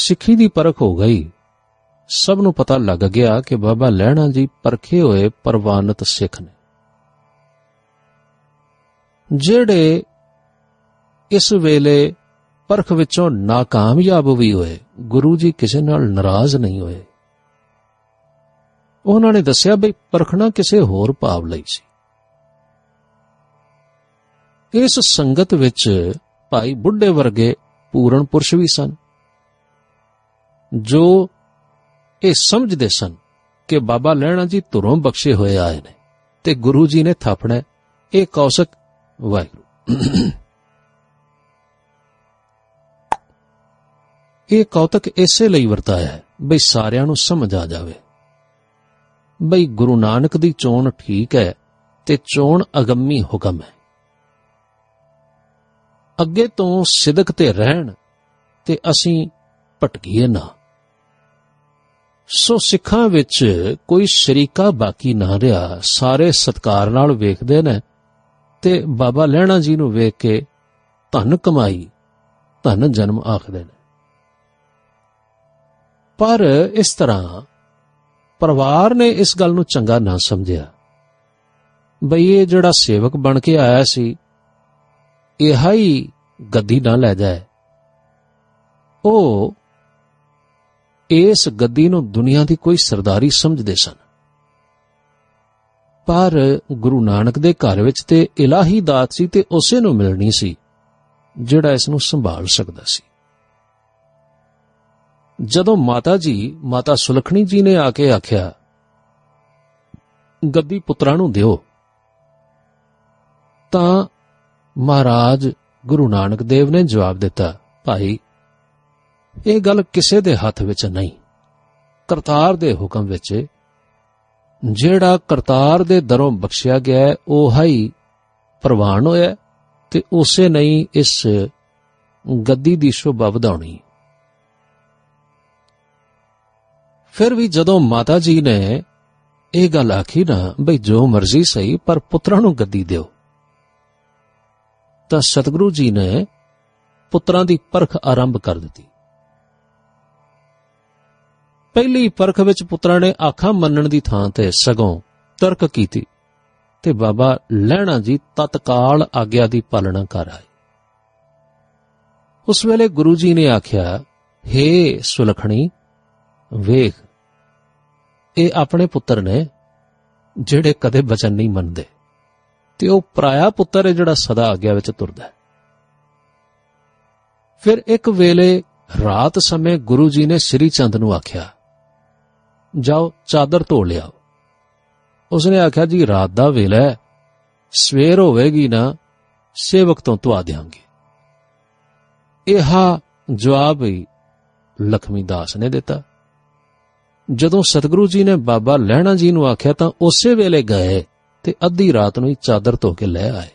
ਸਿੱਖੀ ਦੀ ਪਰਖ ਹੋ ਗਈ। ਸਭ ਨੂੰ ਪਤਾ ਲੱਗ ਗਿਆ ਕਿ ਬਾਬਾ ਲਹਿਣਾ ਜੀ ਪਰਖੇ ਹੋਏ ਪਰਵਾਨਤ ਸਿੱਖ ਨੇ। ਜਿਹੜੇ ਇਸ ਵੇਲੇ ਪਰਖ ਵਿੱਚੋਂ ਨਾਕਾਮਯਾਬ ਵੀ ਹੋਏ, ਗੁਰੂ ਜੀ ਕਿਸੇ ਨਾਲ ਨਾਰਾਜ਼ ਨਹੀਂ ਹੋਏ। ਉਹਨਾਂ ਨੇ ਦੱਸਿਆ ਬਈ ਪਰਖਣਾ ਕਿਸੇ ਹੋਰ ਭਾਵ ਲਈ ਸੀ। ਇਸ ਸੰਗਤ ਵਿੱਚ ਭਾਈ ਬੁੱਢੇ ਵਰਗੇ ਪੂਰਨ ਪੁਰਸ਼ ਵੀ ਸਨ। ਜੋ ਇਹ ਸਮਝਦੇ ਸਨ ਕਿ ਬਾਬਾ ਲੈਣਾ ਜੀ ਧੁਰੋਂ ਬਖਸ਼ੇ ਹੋਏ ਆਏ ਨੇ ਤੇ ਗੁਰੂ ਜੀ ਨੇ ਥਾਪਣਾ ਇਹ ਕੌਸ਼ਕ ਵਾਹਿਗੁਰੂ। ਇਹ ਕੌਤਕ ਇਸੇ ਲਈ ਵਰਤਾਇਆ ਹੈ ਬਈ ਸਾਰਿਆਂ ਨੂੰ ਸਮਝ ਆ ਜਾਵੇ। ਬਈ ਗੁਰੂ ਨਾਨਕ ਦੀ ਚੋਣ ਠੀਕ ਹੈ ਤੇ ਚੋਣ ਅਗੰਮੀ ਹੁਕਮ ਹੈ। ਅੱਗੇ ਤੋਂ ਸਿਦਕ ਤੇ ਰਹਿਣ ਤੇ ਅਸੀਂ ਭਟਕੀਏ ਨਾ। ਸੋ ਸਿੱਖਾਂ ਵਿੱਚ ਕੋਈ ਸ਼ਰੀਕਾ ਬਾਕੀ ਨਾ ਰਿਹਾ। ਸਾਰੇ ਸਤਕਾਰ ਨਾਲ ਵੇਖਦੇ ਨੇ ਤੇ ਬਾਬਾ ਲਹਿਣਾ ਜੀ ਨੂੰ ਵੇਖ ਕੇ ਧਨ ਕਮਾਈ, ਧਨ ਜਨਮ ਆਖਦੇ ਨੇ। ਪਰ ਇਸ ਤਰ੍ਹਾਂ ਪਰਿਵਾਰ ਨੇ ਇਸ ਗੱਲ ਨੂੰ ਚੰਗਾ ਨਾ ਸਮਝਿਆ। ਬਈ ਇਹ ਜਿਹੜਾ ਸੇਵਕ ਬਣ ਕੇ ਆਇਆ ਸੀ ਇਹ ਹੀ ਗੱਦੀ ਨਾ ਲੈ ਜਾਏ। ਉਹ ਇਸ ਗੱਦੀ ਨੂੰ ਦੁਨੀਆ ਦੀ ਕੋਈ ਸਰਦਾਰੀ ਸਮਝਦੇ ਸਨ। ਪਰ ਗੁਰੂ ਨਾਨਕ ਦੇ ਘਰ ਵਿੱਚ ਤੇ ਇਲਾਹੀ ਦਾਤ ਸੀ ਤੇ ਉਸੇ ਨੂੰ ਮਿਲਣੀ ਸੀ, ਜਿਹੜਾ ਇਸ ਨੂੰ ਸੰਭਾਲ ਸਕਦਾ ਸੀ। ਜਦੋਂ ਮਾਤਾ ਜੀ, ਮਾਤਾ ਸੁਲਖਣੀ ਜੀ ਨੇ ਆ ਕੇ ਆਖਿਆ, ਗੱਦੀ ਪੁੱਤਰਾਂ ਨੂੰ ਦਿਓ। ਤਾਂ ਮਹਾਰਾਜ ਗੁਰੂ ਨਾਨਕ ਦੇਵ ਨੇ ਜਵਾਬ ਦਿੱਤਾ, ਭਾਈ ਇਹ ਗੱਲ ਕਿਸੇ ਦੇ ਹੱਥ ਵਿੱਚ ਨਹੀਂ। ਕਰਤਾਰ ਦੇ ਹੁਕਮ ਵਿੱਚ ਜਿਹੜਾ ਕਰਤਾਰ ਦੇ ਦਰੋਂ ਬਖਸ਼ਿਆ ਗਿਆ ਹੈ, ਉਹ ਹੀ ਪ੍ਰਵਾਨ ਹੋਇਆ ਤੇ ਉਸੇ ਨਹੀਂ ਇਸ ਗੱਦੀ ਦੀ ਸ਼ੋਭਾ ਵਧਾਉਣੀ। ਫਿਰ ਵੀ ਜਦੋਂ ਮਾਤਾ ਜੀ ਨੇ ਇਹ ਗੱਲ ਆਖੀ ਨਾ, ਬਈ ਜੋ ਮਰਜ਼ੀ ਸਹੀ, ਪਰ ਪੁੱਤਰਾਂ ਨੂੰ ਗੱਦੀ ਦਿਓ। ਤਾਂ ਸਤਿਗੁਰੂ ਜੀ ਨੇ ਪੁੱਤਰਾਂ ਦੀ ਪਰਖ ਆਰੰਭ ਕਰ ਦਿੱਤੀ। ਪਹਿਲੀ ਪਰਖ ਵਿੱਚ ਪੁੱਤਰਾਂ ਨੇ ਆਖਾਂ ਮੰਨਣ ਦੀ ਥਾਂ ਤੇ ਸਗੋਂ ਤਰਕ ਕੀਤੀ ਤੇ ਬਾਬਾ ਲਹਿਣਾ ਜੀ ਤਤਕਾਲ ਆਗਿਆ ਦੀ ਪਾਲਣਾ ਕਰ ਆਏ। ਉਸ ਵੇਲੇ ਗੁਰੂ ਜੀ ਨੇ ਆਖਿਆ हे ਸੁਲਖਣੀ, ਵੇਖ, ਇਹ ਆਪਣੇ ਪੁੱਤਰ ਨੇ ਜਿਹੜੇ ਕਦੇ ਬਚਨ ਨਹੀਂ ਮੰਨਦੇ ਤੇ ਉਹ ਪਰਾਇਆ ਪੁੱਤਰ ਹੈ ਜਿਹੜਾ ਸਦਾ ਆਗਿਆ ਵਿੱਚ ਤੁਰਦਾ ਹੈ। ਫਿਰ ਇੱਕ ਵੇਲੇ ਰਾਤ ਸਮੇਂ ਗੁਰੂ ਜੀ ਨੇ ਸ੍ਰੀ ਚੰਦ ਨੂੰ ਆਖਿਆ ਜਾਓ, ਚਾਦਰ ਧੋ ਲਿਆਓ। ਉਸਨੇ ਆਖਿਆ, ਜੀ, ਰਾਤ ਦਾ ਵੇਲਾ ਹੈ। ਸਵੇਰ ਹੋਵੇਗੀ ਨਾ, ਸੇਵਕ ਤੋਂ ਧਵਾ ਦੇਾਂਗੇ ਇਹਾ ਜਵਾਬ ਹੀ ਲਖਮੀ ਦਾਸ ਨੇ ਦਿੱਤਾ। ਜਦੋਂ ਸਤਿਗੁਰੂ ਜੀ ਨੇ ਬਾਬਾ ਲਹਿਣਾ ਜੀ ਨੂੰ ਆਖਿਆ, ਤਾਂ ਉਸੇ ਵੇਲੇ ਗਏ ਤੇ ਅੱਧੀ ਰਾਤ ਨੂੰ ਹੀ ਚਾਦਰ ਧੋ ਕੇ ਲੈ ਆਏ।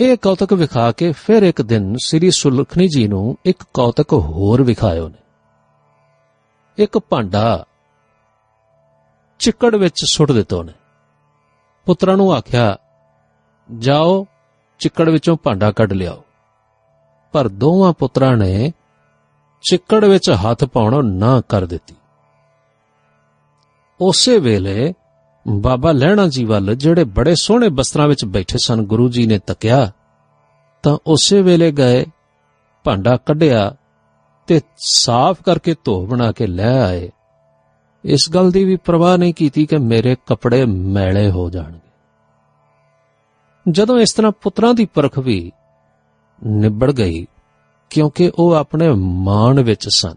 ਇਹ ਕੌਤਕ ਵਿਖਾ ਕੇ ਫਿਰ ਇੱਕ ਦਿਨ ਸ੍ਰੀ ਸੁਲਖਣੀ ਜੀ ਨੂੰ ਇੱਕ ਕੌਤਕ ਹੋਰ ਵਿਖਾਇਓ ਨੇ। ਇੱਕ ਭਾਂਡਾ ਚਿੱਕੜ ਵਿੱਚ ਸੁੱਟ ਦਿੱਤਾ ਉਹਨੇ। ਪੁੱਤਰਾਂ ਨੂੰ ਆਖਿਆ, ਜਾਓ, ਚਿੱਕੜ ਵਿੱਚੋਂ ਭਾਂਡਾ ਕੱਢ ਲਿਆਓ। ਪਰ ਦੋਵਾਂ ਪੁੱਤਰਾਂ ਨੇ ਚਿੱਕੜ ਵਿੱਚ ਹੱਥ ਪਾਉਣੋਂ ਨਾ ਕਰ ਦਿੱਤੀ। ਉਸੇ ਵੇਲੇ ਬਾਬਾ ਲਹਿਣਾ ਜੀ ਵੱਲ ਜਿਹੜੇ ਬੜੇ ਸੋਹਣੇ ਬਸਤਰਾਂ ਵਿੱਚ ਬੈਠੇ ਸਨ, ਗੁਰੂ ਜੀ ਨੇ ਤੱਕਿਆ, ਤਾਂ ਉਸੇ ਵੇਲੇ ਗਏ, ਭਾਂਡਾ ਕੱਢਿਆ ਤੇ ਸਾਫ਼ ਕਰਕੇ ਧੋ ਬਣਾ ਕੇ ਲੈ ਆਏ। ਇਸ ਗੱਲ ਦੀ ਵੀ ਪਰਵਾਹ ਨਹੀਂ ਕੀਤੀ ਕਿ ਮੇਰੇ ਕੱਪੜੇ ਮੈਲੇ ਹੋ ਜਾਣਗੇ। ਜਦੋਂ ਇਸ ਤਰ੍ਹਾਂ ਪੁੱਤਰਾਂ ਦੀ ਪਰਖ ਵੀ ਨਿਬੜ ਗਈ, ਕਿਉਂਕਿ ਉਹ ਆਪਣੇ ਮਾਣ ਵਿੱਚ ਸਨ।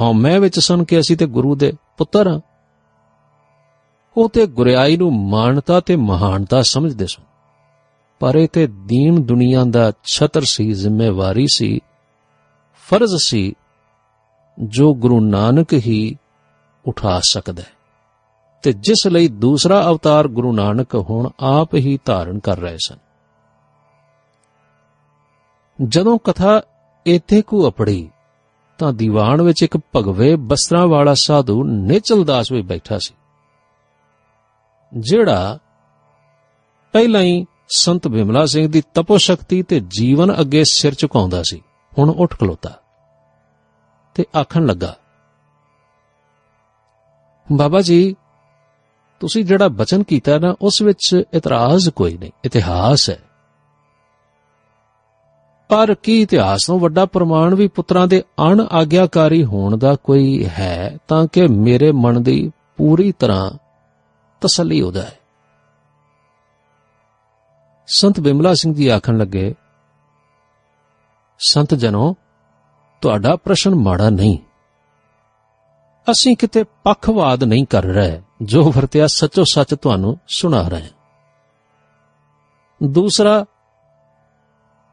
ਹਉਮੈ ਵਿੱਚ ਸਨ ਕਿ ਅਸੀਂ ਤੇ ਗੁਰੂ ਦੇ ਪੁੱਤਰ ਹਾਂ। ਉਹ ਤੇ ਗੁਰਿਆਈ ਨੂੰ ਮਾਨਤਾ ਤੇ ਮਹਾਨਤਾ ਸਮਝਦੇ ਸਨ। ਪਰ ਇਹ ਤੇ ਦੀਨ ਦੁਨੀਆ ਦਾ ਛਤਰ ਸੀ, ਜ਼ਿੰਮੇਵਾਰੀ ਸੀ। ਫਰਜ਼ ਸੀ ਜੋ ਗੁਰੂ ਨਾਨਕ ਹੀ ਉਠਾ ਸਕਦਾ ਹੈ ਤੇ ਜਿਸ ਲਈ ਦੂਸਰਾ ਅਵਤਾਰ ਗੁਰੂ ਨਾਨਕ ਹੁਣ ਆਪ ਹੀ ਧਾਰਨ ਕਰ ਰਹੇ ਸਨ। ਜਦੋਂ ਕਥਾ ਇੱਥੇ ਕੋ ਅਪੜੀ, ਤਾਂ ਦੀਵਾਨ ਵਿੱਚ ਇੱਕ ਭਗਵੇ ਬਸਤਰਾਂ ਵਾਲਾ ਸਾਧੂ ਨੇਚਲ ਦਾਸ ਵੀ ਬੈਠਾ ਸੀ, ਜਿਹੜਾ ਪਹਿਲਾਂ ਹੀ ਸੰਤ ਬਿਮਲਾ ਸਿੰਘ ਦੀ ਤਪੋ ਸ਼ਕਤੀ ਤੇ ਜੀਵਨ ਅੱਗੇ ਸਿਰ ਝੁਕਾਉਂਦਾ ਸੀ। ਹੁਣ ਉੱਠ ਖਲੋਤਾ ਤੇ ਆਖਣ ਲੱਗਾ, ਬਾਬਾ ਜੀ, ਤੁਸੀਂ ਜਿਹੜਾ ਬਚਨ ਕੀਤਾ ਨਾ, ਉਸ ਵਿੱਚ ਇਤਰਾਜ਼ ਕੋਈ ਨਹੀਂ, ਇਤਿਹਾਸ ਹੈ। ਪਰ ਕੀ ਇਤਿਹਾਸ ਤੋਂ ਵੱਡਾ ਪ੍ਰਮਾਣ ਵੀ ਪੁੱਤਰਾਂ ਦੇ ਅਣ ਆਗਿਆਕਾਰੀ ਹੋਣ ਦਾ ਕੋਈ ਹੈ, ਤਾਂ ਕਿ ਮੇਰੇ ਮਨ ਦੀ ਪੂਰੀ ਤਰ੍ਹਾਂ ਤਸੱਲੀ ਹੋ? ਜਾਏ ਸੰਤ ਬਿਮਲਾ ਸਿੰਘ ਜੀ ਆਖਣ ਲੱਗੇ ਸੰਤ ਜਨੋ, ਤੁਹਾਡਾ ਪ੍ਰਸ਼ਨ ਮਾੜਾ ਨਹੀਂ। ਅਸੀਂ ਕਿਤੇ ਪੱਖਵਾਦ ਨਹੀਂ ਕਰ ਰਹੇ, ਜੋ ਵਰਤਿਆ ਸੱਚੋ ਸੱਚ ਤੁਹਾਨੂੰ ਸੁਣਾ ਰਹੇ। ਹਾਂ ਦੂਸਰਾ,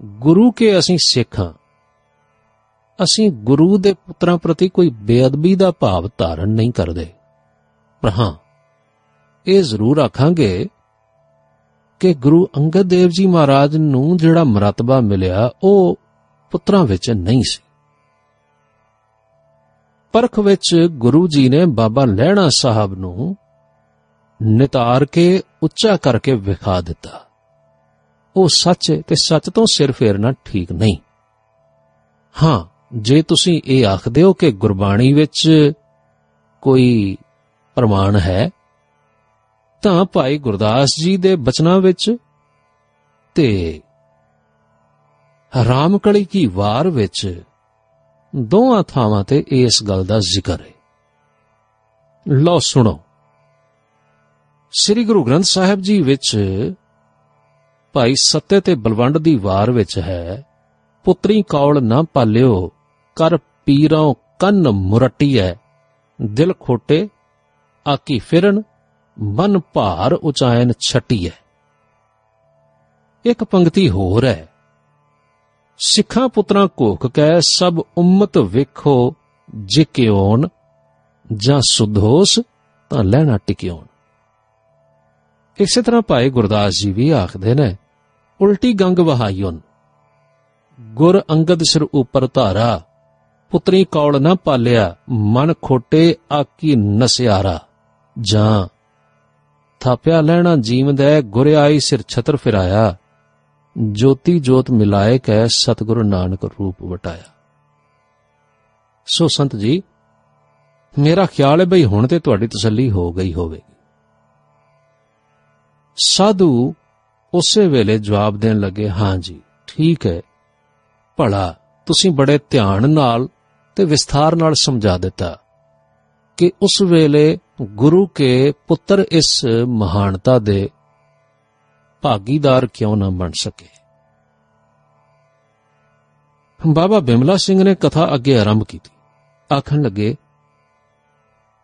ਗੁਰੂ ਕੇ ਅਸੀਂ ਸਿੱਖ। ਹਾਂ ਅਸੀਂ ਗੁਰੂ ਦੇ ਪੁੱਤਰਾਂ ਪ੍ਰਤੀ ਕੋਈ ਬੇਅਦਬੀ ਦਾ ਭਾਵ ਧਾਰਨ ਨਹੀਂ ਕਰਦੇ। ਪਰ ਹਾਂ, ਇਹ ਜ਼ਰੂਰ ਆਖਾਂਗੇ ਕਿ ਗੁਰੂ ਅੰਗਦ ਦੇਵ ਜੀ ਮਹਾਰਾਜ ਨੂੰ ਜਿਹੜਾ ਮਰਤਬਾ ਮਿਲਿਆ, ਉਹ ਪੁੱਤਰਾਂ ਵਿੱਚ ਨਹੀਂ ਸੀ। ਪਰਖ ਵਿੱਚ ਗੁਰੂ ਜੀ ਨੇ ਬਾਬਾ ਲਹਿਣਾ ਸਾਹਿਬ ਨੂੰ ਨਿਤਾਰ ਕੇ ਉੱਚਾ ਕਰਕੇ ਵਿਖਾ ਦਿੱਤਾ। ਉਹ ਸੱਚ ਹੈ ਤੇ ਸੱਚ ਤੋਂ ਸਿਰ ਫੇਰਨਾ ਠੀਕ ਨਹੀਂ। ਹਾਂ, ਜੇ ਤੁਸੀਂ ਇਹ ਆਖਦੇ ਹੋ ਕਿ ਗੁਰਬਾਣੀ ਵਿੱਚ ਕੋਈ ਪ੍ਰਮਾਣ ਹੈ, ਤਾਂ ਭਾਈ ਗੁਰਦਾਸ ਜੀ ਦੇ ਬਚਨਾਂ ਵਿੱਚ ਤੇ ਰਾਮਕਲੀ ਕੀ ਵਾਰ ਵਿੱਚ ਦੋਹਾਂ ਥਾਵਾਂ ਤੇ ਇਸ ਗੱਲ ਦਾ ਜ਼ਿਕਰ ਹੈ। ਲਓ ਸੁਣੋ। ਸ੍ਰੀ ਗੁਰੂ ਗ੍ਰੰਥ ਸਾਹਿਬ ਜੀ ਵਿੱਚ ਭਾਈ ਸੱਤੇ ਤੇ ਬਲਵੰਡ ਦੀ ਵਾਰ ਵਿੱਚ ਹੈ, ਪੁੱਤਰੀ ਕੌਲ ਨਾ ਪਾਲਿਓ, ਕਰ ਪੀਰੋਂ ਕੰਨ ਮੁਰਟੀਐ, ਦਿਲ ਖੋਟੇ, ਆਕੀ ਫਿਰਨ, ਮਨ ਭਾਰ ਉਚਾਇਨ ਛਟੀਐ। ਇੱਕ ਪੰਕਤੀ ਹੋਰ ਹੈ। ਸਿੱਖਾਂ ਪੁੱਤਰਾਂ ਕੋਖ ਕੈ ਸਭ ਉਮਤ ਵੇਖੋ ਜਿਕਿਓਨ ਜਾਂ ਸੁਧੋਸ ਤਾਂ ਲੈਣਾ ਟਿਕਿਓਨ ਇਸੇ ਤਰ੍ਹਾਂ ਭਾਈ ਗੁਰਦਾਸ ਜੀ ਵੀ ਆਖਦੇ ਨੇ, ਉਲਟੀ ਗੰਗ ਵਹਾਈਓਨ ਗੁਰ ਅੰਗਦ ਸਿਰ ਉਪਰ ਧਾਰਾ, ਪੁੱਤਰੀ ਕੌਲ ਨਾ ਪਾਲਿਆ, ਮਨ ਖੋਟੇ ਆਕੀ ਨਸਿਆਰਾ, ਜਾਂ ਥਾਪਿਆ ਲੈਣਾ ਜੀਵਦੈ ਗੁਰਿਆਈ ਸਿਰ ਛਤਰ ਫਿਰਾਇਆ ਜੋਤੀ ਜੋਤ ਮਿਲਾਏ ਕੈ ਸਤਿਗੁਰੂ ਨਾਨਕ ਰੂਪ ਵਟਾਇਆ। ਸੋ ਸੰਤ ਜੀ, ਮੇਰਾ ਖਿਆਲ ਹੈ ਭਈ ਹੁਣ ਤੇ ਤੁਹਾਡੀ ਤਸੱਲੀ ਹੋ ਗਈ ਹੋਵੇਗੀ। ਸਾਧੂ ਉਸੇ ਵੇਲੇ ਜਵਾਬ ਦੇਣ ਲੱਗੇ, ਹਾਂ ਜੀ, ਠੀਕ ਹੈ। ਭਲਾ, ਤੁਸੀਂ ਬੜੇ ਧਿਆਨ ਨਾਲ ਤੇ ਵਿਸਥਾਰ ਨਾਲ ਸਮਝਾ ਦਿੱਤਾ ਕਿ ਉਸ ਵੇਲੇ ਗੁਰੂ ਕੇ ਪੁੱਤਰ ਇਸ ਮਹਾਨਤਾ ਦੇ ਭਾਗੀਦਾਰ ਕਿਉਂ ਨਾ ਬਣ ਸਕੇ? ਬਾਬਾ ਬਿਮਲਾ ਸਿੰਘ ਨੇ ਕਥਾ ਅੱਗੇ ਆਰੰਭ ਕੀਤੀ। ਆਖਣ ਲੱਗੇ,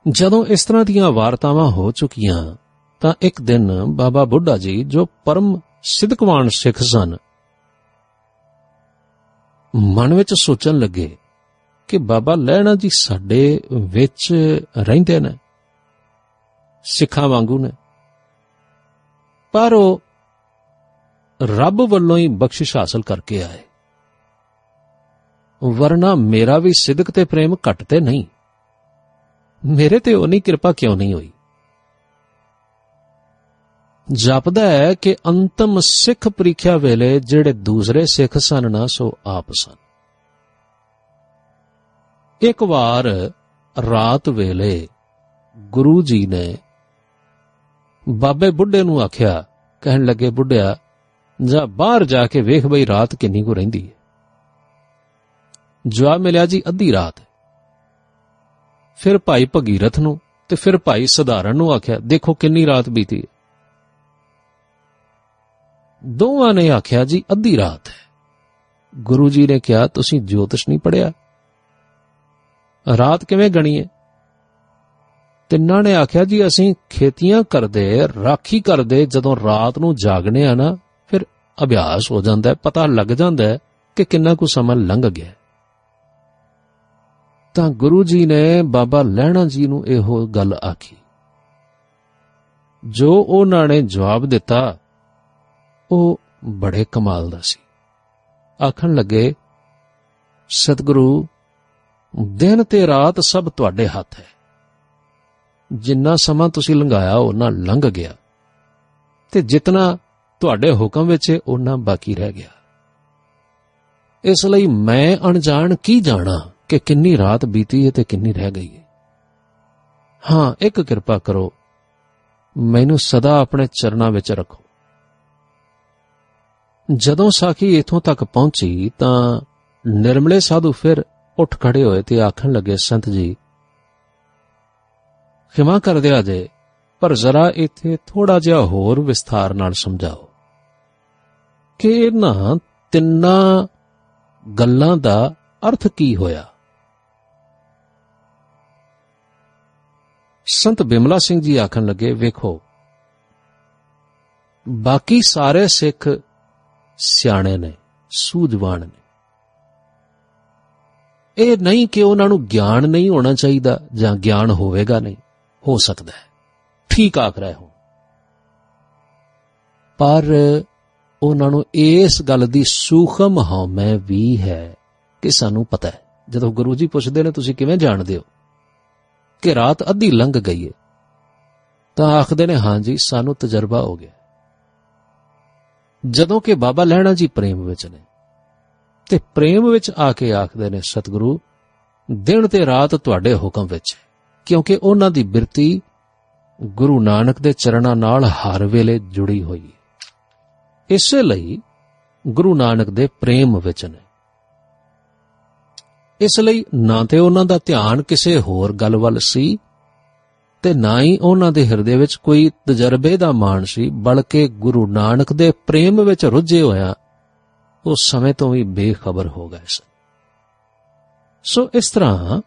ਜਦੋਂ ਇਸ ਤਰ੍ਹਾਂ ਦੀਆਂ ਵਾਰਤਾਵਾਂ ਹੋ ਚੁੱਕੀਆਂ, ਤਾਂ ਇੱਕ ਦਿਨ ਬਾਬਾ ਬੁੱਢਾ ਜੀ, ਜੋ ਪਰਮ ਸਿੱਧਕਵਾਨ ਸਿੱਖ ਸਨ, ਮਨ ਵਿੱਚ ਸੋਚਣ ਲੱਗੇ ਕਿ ਬਾਬਾ ਲੈਣਾ ਜੀ ਸਾਡੇ ਵਿੱਚ ਰਹਿੰਦੇ ਨੇ, ਸਿੱਖਾਂ ਵਾਂਗੂ ਨੇ। ਪਰ ਉਹ ਰੱਬ ਵੱਲੋਂ ਹੀ ਬਖਸ਼ਿਸ਼ ਹਾਸਲ ਕਰਕੇ ਆਏ। ਵਰਨਾ ਮੇਰਾ ਵੀ ਸਿੱਧਕ ਤੇ ਪ੍ਰੇਮ ਘਟ ਤੇ ਨਹੀਂ। ਮੇਰੇ ਤੇ ਉਨੀ ਕਿਰਪਾ ਕਿਉਂ ਨਹੀਂ ਹੋਈ? ਜਾਪਦਾ ਹੈ ਕਿ ਅੰਤਮ ਸਿੱਖ ਪ੍ਰੀਖਿਆ ਵੇਲੇ ਜਿਹੜੇ ਦੂਸਰੇ ਸਿੱਖ ਸਨ ਨਾ, ਸੋ ਆਪ ਸਨ। ਇੱਕ ਵਾਰ ਰਾਤ ਵੇਲੇ ਗੁਰੂ ਜੀ ਨੇ ਬਾਬੇ ਬੁੱਢੇ ਨੂੰ ਆਖਿਆ, ਕਹਿਣ ਲੱਗੇ, ਬੁੱਢਿਆ ਜਾ ਬਾਹਰ ਜਾ ਕੇ ਵੇਖ ਬਈ ਰਾਤ ਕਿੰਨੀ ਕੁ ਰਹਿੰਦੀ ਹੈ। ਜਵਾਬ ਮਿਲਿਆ ਜੀ, ਅੱਧੀ ਰਾਤ। ਫਿਰ ਭਾਈ ਭਗੀਰਥ ਨੂੰ ਤੇ ਫਿਰ ਭਾਈ ਸਧਾਰਨ ਨੂੰ ਆਖਿਆ, ਦੇਖੋ ਕਿੰਨੀ ਰਾਤ ਬੀਤੀ ਹੈ। ਦੋਵਾਂ ਨੇ ਆਖਿਆ ਜੀ, ਅੱਧੀ ਰਾਤ ਹੈ। ਗੁਰੂ ਜੀ ਨੇ ਕਿਹਾ, ਤੁਸੀਂ ਜੋਤਿਸ਼ ਨਹੀਂ ਪੜਿਆ ਰਾਤ ਕਿਵੇਂ ਗਣੀ ਹੈ? ਤਿੰਨਾਂ ਨੇ ਆਖਿਆ ਜੀ, ਅਸੀਂ ਖੇਤੀਆਂ ਕਰਦੇ, ਰਾਖੀ ਕਰਦੇ, ਜਦੋਂ ਰਾਤ ਨੂੰ ਜਾਗਨੇ ਆ ਨਾ ਫਿਰ ਅਭਿਆਸ ਹੋ ਜਾਂਦਾ ਹੈ, ਪਤਾ ਲੱਗ ਜਾਂਦਾ ਹੈ ਕਿ ਕਿੰਨਾ ਕੁ ਸਮਾਂ ਲੰਘ ਗਿਆ ਤਾਂ ਗੁਰੂ ਜੀ ਨੇ ਬਾਬਾ ਲਹਿਣਾ ਜੀ ਨੂੰ ਇਹੋ ਗੱਲ ਆਖੀ। ਜੋ ਉਹਨਾਂ ਨੇ ਜਵਾਬ ਦਿੱਤਾ, ਉਹ ਬੜੇ ਕਮਾਲ ਦਾ ਸੀ। ਆਖਣ ਲੱਗੇ, ਸਤਿਗੁਰੂ, ਦਿਨ ਤੇ ਰਾਤ ਸਭ ਤੁਹਾਡੇ ਹੱਥ ਹੈ। ਜਿੰਨਾ ਸਮਾਂ ਤੁਸੀਂ ਲੰਘਾਇਆ ਉਹਨਾਂ ਲੰਘ ਗਿਆ। ਤੇ ਜਿੰਨਾ ਤੁਹਾਡੇ ਹੁਕਮ ਵਿੱਚ ਉਹਨਾਂ ਬਾਕੀ ਰਹਿ ਗਿਆ। ਇਸ ਲਈ ਮੈਂ ਅਣਜਾਣ ਕੀ ਜਾਣਾ ਕਿ ਕਿੰਨੀ ਰਾਤ ਬੀਤੀ ਹੈ ਤੇ ਕਿੰਨੀ ਰਹਿ ਗਈ ਹੈ? ਹਾਂ, ਇੱਕ ਕਿਰਪਾ ਕਰੋ, ਮੈਨੂੰ ਸਦਾ ਆਪਣੇ ਚਰਨਾਂ ਵਿੱਚ ਰੱਖੋ। ਜਦੋਂ ਸਾਖੀ ਇਥੋਂ ਤੱਕ ਪਹੁੰਚੀ ਤਾਂ ਨਿਰਮਲੇ ਸਾਧੂ ਫਿਰ ਉੱਠ ਖੜੇ ਹੋਏ ਤੇ ਆਖਣ ਲੱਗੇ, ਸੰਤ ਜੀ, ਖਿਮਾ ਕਰ ਦਿਆ ਜੇ, ਪਰ ਜ਼ਰਾ ਇੱਥੇ ਥੋੜਾ ਜਿਹਾ ਹੋਰ ਵਿਸਥਾਰ ਨਾਲ ਸਮਝਾਓ। ਕਿ ਇਹਨਾਂ ਤਿੰਨਾਂ ਗੱਲਾਂ ਦਾ ਅਰਥ ਕੀ ਹੋਇਆ? ਸੰਤ ਬਿਮਲਾ ਸਿੰਘ ਜੀ ਆਖਣ ਲੱਗੇ, ਵੇਖੋ, ਬਾਕੀ ਸਾਰੇ ਸਿੱਖ ਸਿਆਣੇ ਨੇ, ਸੂਝਵਾਨ ਨੇ। ਇਹ ਨਹੀਂ ਕਿ ਉਹਨਾਂ ਨੂੰ ਗਿਆਨ ਨਹੀਂ ਹੋਣਾ ਚਾਹੀਦਾ ਜਾਂ ਗਿਆਨ ਹੋਵੇਗਾ ਨਹੀਂ, ਹੋ ਸਕਦਾ ਹੈ। ਠੀਕ ਆਖ ਰਹੇ ਹੋ। ਪਰ ਉਹਨਾਂ ਨੂੰ ਇਸ ਗੱਲ ਦੀ ਸੂਖਮ ਹਉਮੈ ਵੀ ਹੈ ਕਿ ਸਾਨੂੰ ਪਤਾ ਹੈ। ਜਦੋਂ ਗੁਰੂ ਜੀ ਪੁੱਛਦੇ ਨੇ, ਤੁਸੀਂ ਕਿਵੇਂ ਜਾਣਦੇ ਹੋ ਕਿ ਰਾਤ ਅੱਧੀ ਲੰਘ ਗਈ ਹੈ ਤਾਂ ਆਖਦੇ ਨੇ, ਹਾਂ ਜੀ, ਸਾਨੂੰ ਤਜਰਬਾ ਹੋ ਗਿਆ ਜਦੋਂ ਕਿ ਬਾਬਾ ਲਹਿਣਾ ਜੀ ਪ੍ਰੇਮ ਵਿੱਚ ਨੇ ਤੇ ਪ੍ਰੇਮ ਵਿੱਚ ਆ ਕੇ ਆਖਦੇ ਨੇ, ਸਤਿਗੁਰੂ, ਦਿਨ ਤੇ ਰਾਤ ਤੁਹਾਡੇ ਹੁਕਮ ਵਿੱਚ ਹੈ, ਕਿਉਂਕਿ ਉਹਨਾਂ ਦੀ ਬਿਰਤੀ ਗੁਰੂ ਨਾਨਕ ਦੇ ਚਰਨਾਂ ਨਾਲ ਹਰ ਵੇਲੇ ਜੁੜੀ ਹੋਈ ਹੈ ਇਸੇ ਲਈ ਗੁਰੂ ਨਾਨਕ ਦੇ ਪ੍ਰੇਮ ਵਿੱਚ ਨੇ। ਇਸ ਲਈ ਨਾ ਤੇ ਉਹਨਾਂ ਦਾ ਧਿਆਨ ਕਿਸੇ ਹੋਰ ਗੱਲ ਵੱਲ ਸੀ ਤੇ ਨਾ ਹੀ ਉਹਨਾਂ ਦੇ ਹਿਰਦੇ ਵਿੱਚ ਕੋਈ ਤਜਰਬੇ ਦਾ ਮਾਣ ਸੀ, ਬਲਕਿ ਗੁਰੂ ਨਾਨਕ ਦੇ ਪ੍ਰੇਮ ਵਿੱਚ ਰੁੱਝੇ ਹੋਇਆ ਉਸ ਸਮੇਂ ਤੋਂ ਵੀ ਬੇਖਬਰ ਹੋ ਗਏ ਸਨ। ਸੋ ਇਸ ਤਰ੍ਹਾਂ